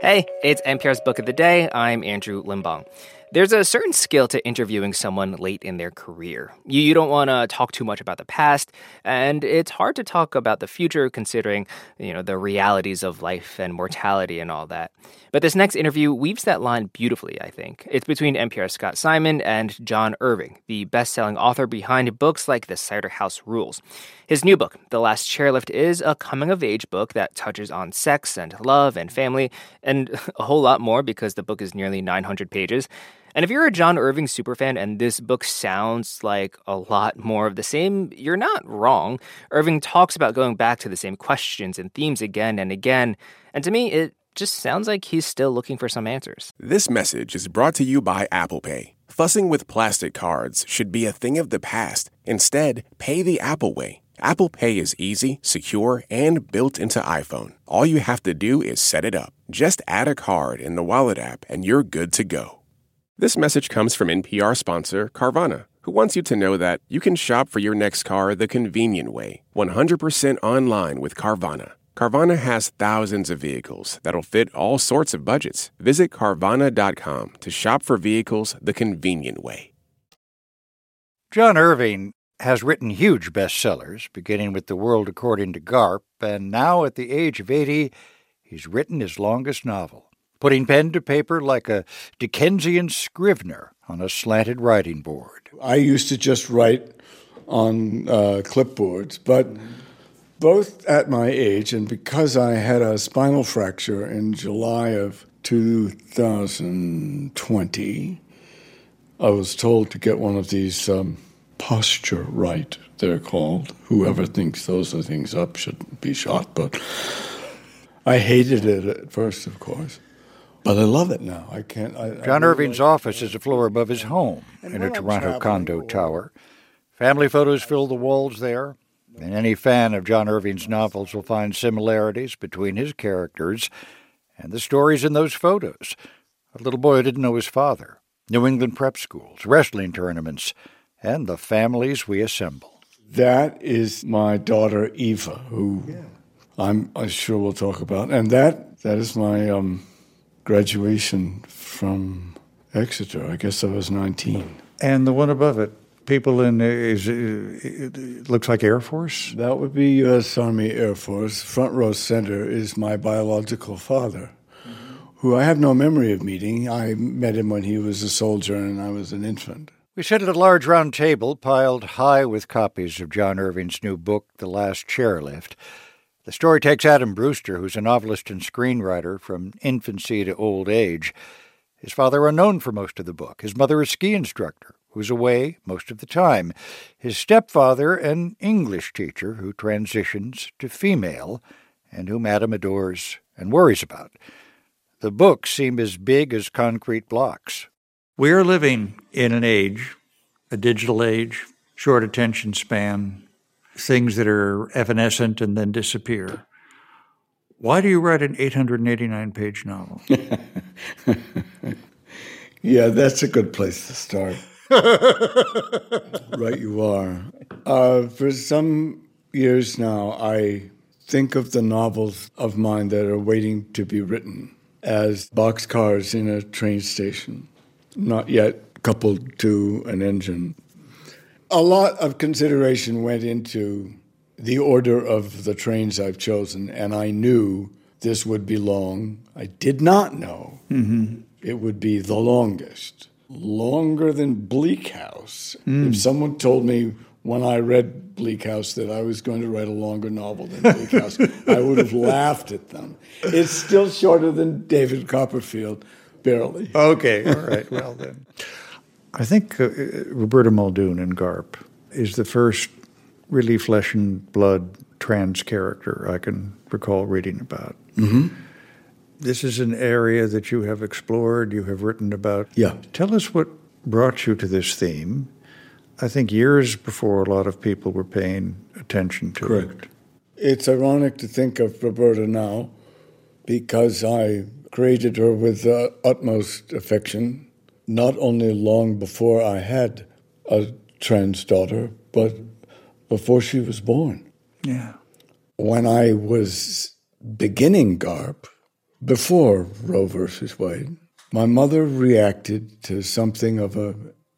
Hey, it's NPR's Book of the Day. I'm Andrew Limbong. There's a certain skill to interviewing someone late in their career. You, you don't want to talk too much about the past, and it's hard to talk about the future considering, you know, the realities of life and mortality and all that. But this next interview weaves that line beautifully, I think. It's between NPR's Scott Simon and John Irving, the best-selling author behind books like The Cider House Rules. His new book, The Last Chairlift, is a coming-of-age book that touches on sex and love and family, and a whole lot more because the book is nearly 900 pages. And if you're a John Irving superfan and this book sounds like a lot more of the same, you're not wrong. Irving talks about going back to the same questions and themes again and again. And to me, it just sounds like he's still looking for some answers. This message is brought to you by Apple Pay. Fussing with plastic cards should be a thing of the past. Instead, pay the Apple way. Apple Pay is easy, secure, and built into iPhone. All you have to do is set it up. Just add a card in the Wallet app and you're good to go. This message comes from NPR sponsor Carvana, who wants you to know that you can shop for your next car the convenient way 100% online with Carvana. Carvana has thousands of vehicles that'll fit all sorts of budgets. Visit Carvana.com to shop for vehicles the convenient way. John Irving has written huge bestsellers, beginning with The World According to Garp, and now at the age of 80, he's written his longest novel putting pen to paper like a Dickensian scrivener on a slanted writing board. I used to just write on uh, clipboards, but both at my age and because I had a spinal fracture in July of 2020, I was told to get one of these um, posture right, they're called. Whoever thinks those are things up should be shot, but I hated it at first, of course. But I love it now. I can't. I, John I really Irving's like- office is a floor above his home And in a Toronto condo tower. Family photos fill the walls there, and any fan of John Irving's novels will find similarities between his characters and the stories in those photos. A little boy who didn't know his father, New England prep schools, wrestling tournaments, and the families we assemble. That is my daughter Eva, who I'm, I'm sure we'll talk about, and that that is my um, graduation from Exeter. I guess I was 19. And the one above it, people in is it looks like Air Force. That would be U.S. Army Air Force. Front row center is my biological father, who I have no memory of meeting. I met him when he was a soldier and I was an infant. We sit at a large round table piled high with copies of John Irving's new book, The Last Chairlift. The story takes Adam Brewster, who's a novelist and screenwriter from infancy to old age. His father unknown for most of the book. His mother a ski instructor, who's away most of the time. His stepfather an English teacher who transitions to female and whom Adam adores and worries about. The books seem as big as concrete blocks. We are living in an age, a digital age, short attention span, things that are evanescent and then disappear. Why do you write an 889 page novel? Yeah, that's a good place to start. right, you are. Uh, for some years now, I think of the novels of mine that are waiting to be written as boxcars in a train station, not yet coupled to an engine. A lot of consideration went into the order of the trains I've chosen, and I knew this would be long. I did not know mm-hmm. it would be the longest, longer than Bleak House. Mm. If someone told me when I read Bleak House that I was going to write a longer novel than Bleak House, I would have laughed at them. It's still shorter than David Copperfield, barely. Okay, all right. Well, then. I think uh, Roberta Muldoon in Garp is the first really flesh and blood trans character I can recall reading about. Mm-hmm. This is an area that you have explored, you have written about. Yeah. Tell us what brought you to this theme. I think years before a lot of people were paying attention to it. Correct. It's ironic to think of Roberta now because I created her with the utmost affection, not only long before I had a trans daughter, but before she was born. Yeah. When I was beginning GARP, before Roe versus Wade. My mother reacted to something of a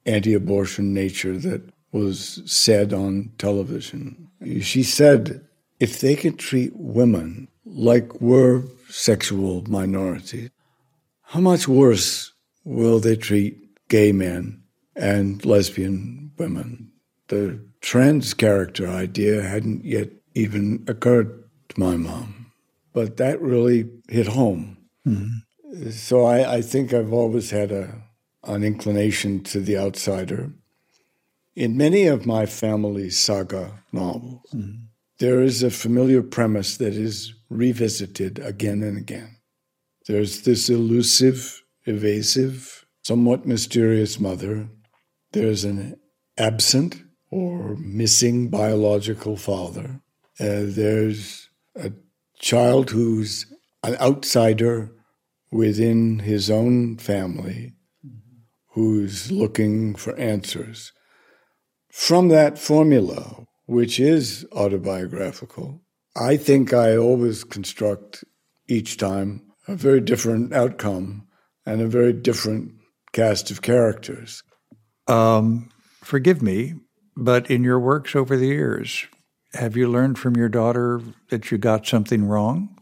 anti-abortion nature that was said on television. She said, if they could treat women like we're sexual minorities, how much worse will they treat gay men and lesbian women? The trans character idea hadn't yet even occurred to my mom, but that really hit home. Mm-hmm. So I, I think I've always had a an inclination to the outsider. In many of my family's saga novels, mm-hmm. there is a familiar premise that is revisited again and again. There's this elusive, evasive, somewhat mysterious mother. There's an absent or missing biological father. Uh, there's a child who's an outsider within his own family who's looking for answers. From that formula, which is autobiographical, I think I always construct each time a very different outcome and a very different cast of characters. Um, forgive me, but in your works over the years, have you learned from your daughter that you got something wrong?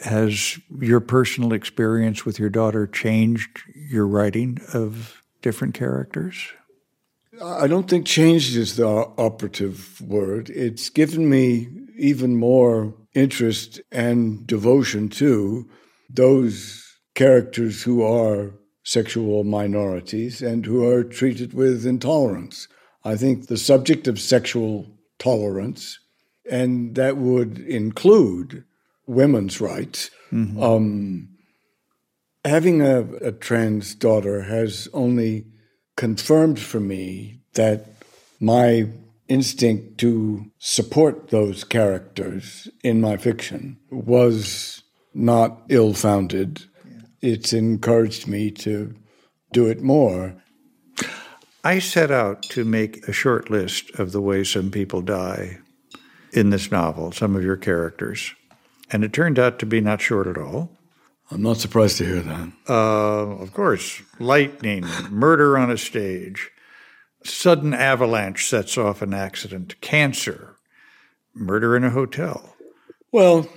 Has your personal experience with your daughter changed your writing of different characters? I don't think changed is the operative word. It's given me even more interest and devotion to those characters who are sexual minorities and who are treated with intolerance. I think the subject of sexual tolerance, and that would include women's rights. Mm-hmm. Um, having a, a trans daughter has only confirmed for me that my instinct to support those characters in my fiction was not ill founded. It's encouraged me to do it more. I set out to make a short list of the ways some people die in this novel, some of your characters. And it turned out to be not short at all. I'm not surprised to hear that. Uh, of course, lightning, murder on a stage, sudden avalanche sets off an accident, cancer, murder in a hotel. Well,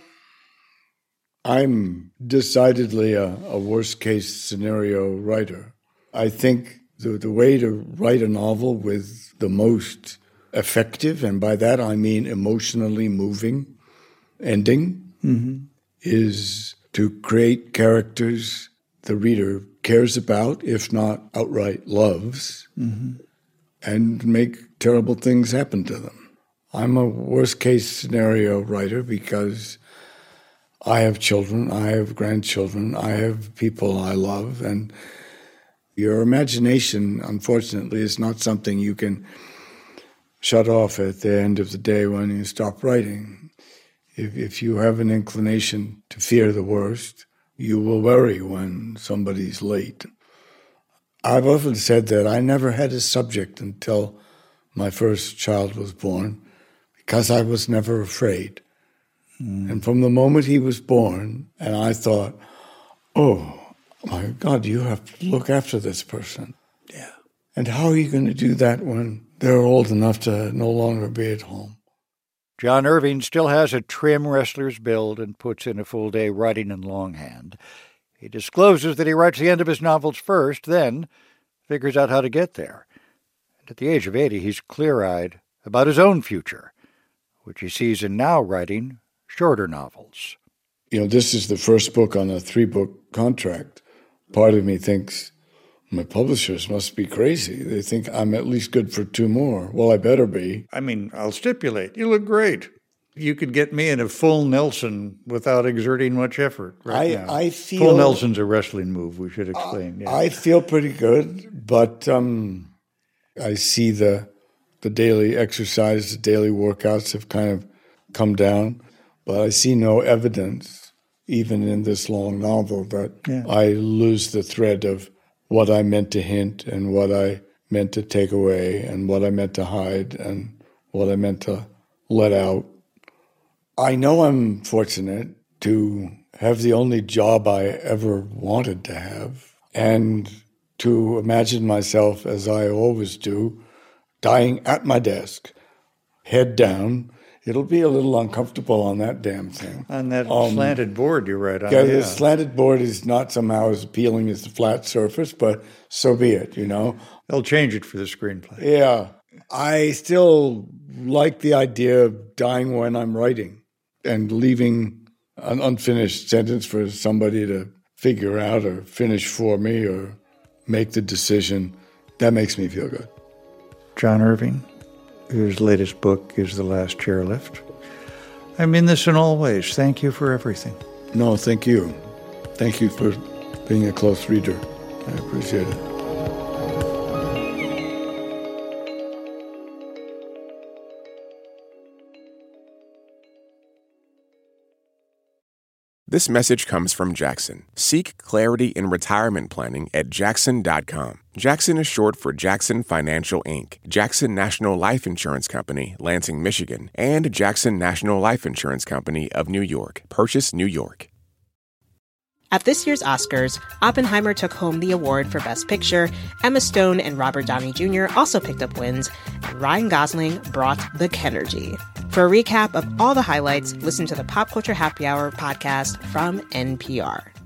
I'm decidedly a, a worst case scenario writer. I think the, the way to write a novel with the most effective, and by that I mean emotionally moving ending, mm-hmm. is to create characters the reader cares about, if not outright loves, mm-hmm. and make terrible things happen to them. I'm a worst case scenario writer because I have children, I have grandchildren, I have people I love, and your imagination, unfortunately, is not something you can shut off at the end of the day when you stop writing. If, if you have an inclination to fear the worst, you will worry when somebody's late. I've often said that I never had a subject until my first child was born because I was never afraid. Mm. And from the moment he was born, and I thought, oh, my God, you have to look after this person. Yeah. And how are you going to do that when they're old enough to no longer be at home? John Irving still has a trim wrestler's build and puts in a full day writing in longhand. He discloses that he writes the end of his novels first, then figures out how to get there. And at the age of 80, he's clear eyed about his own future, which he sees in now writing shorter novels. You know, this is the first book on a three book contract part of me thinks my publishers must be crazy. They think I'm at least good for two more. Well, I better be. I mean, I'll stipulate. You look great. You could get me in a full Nelson without exerting much effort. Right I, now. I feel full Nelson's a wrestling move. We should explain. Yeah. I feel pretty good, but um, I see the the daily exercise, the daily workouts have kind of come down, but I see no evidence even in this long novel, that yeah. I lose the thread of what I meant to hint and what I meant to take away and what I meant to hide and what I meant to let out. I know I'm fortunate to have the only job I ever wanted to have and to imagine myself, as I always do, dying at my desk, head down. It'll be a little uncomfortable on that damn thing. On that um, slanted board you write on. Yeah, yeah, the slanted board is not somehow as appealing as the flat surface, but so be it, you know. They'll change it for the screenplay. Yeah. I still like the idea of dying when I'm writing and leaving an unfinished sentence for somebody to figure out or finish for me or make the decision. That makes me feel good. John Irving, whose latest book is The Last Chairlift. I mean this in all ways. Thank you for everything. No, thank you. Thank you for being a close reader. I appreciate it. This message comes from Jackson. Seek clarity in retirement planning at jackson.com. Jackson is short for Jackson Financial Inc., Jackson National Life Insurance Company, Lansing, Michigan, and Jackson National Life Insurance Company of New York, Purchase, New York. At this year's Oscars, Oppenheimer took home the award for Best Picture. Emma Stone and Robert Downey Jr. also picked up wins, and Ryan Gosling brought the Kenergy. For a recap of all the highlights, listen to the Pop Culture Happy Hour podcast from NPR.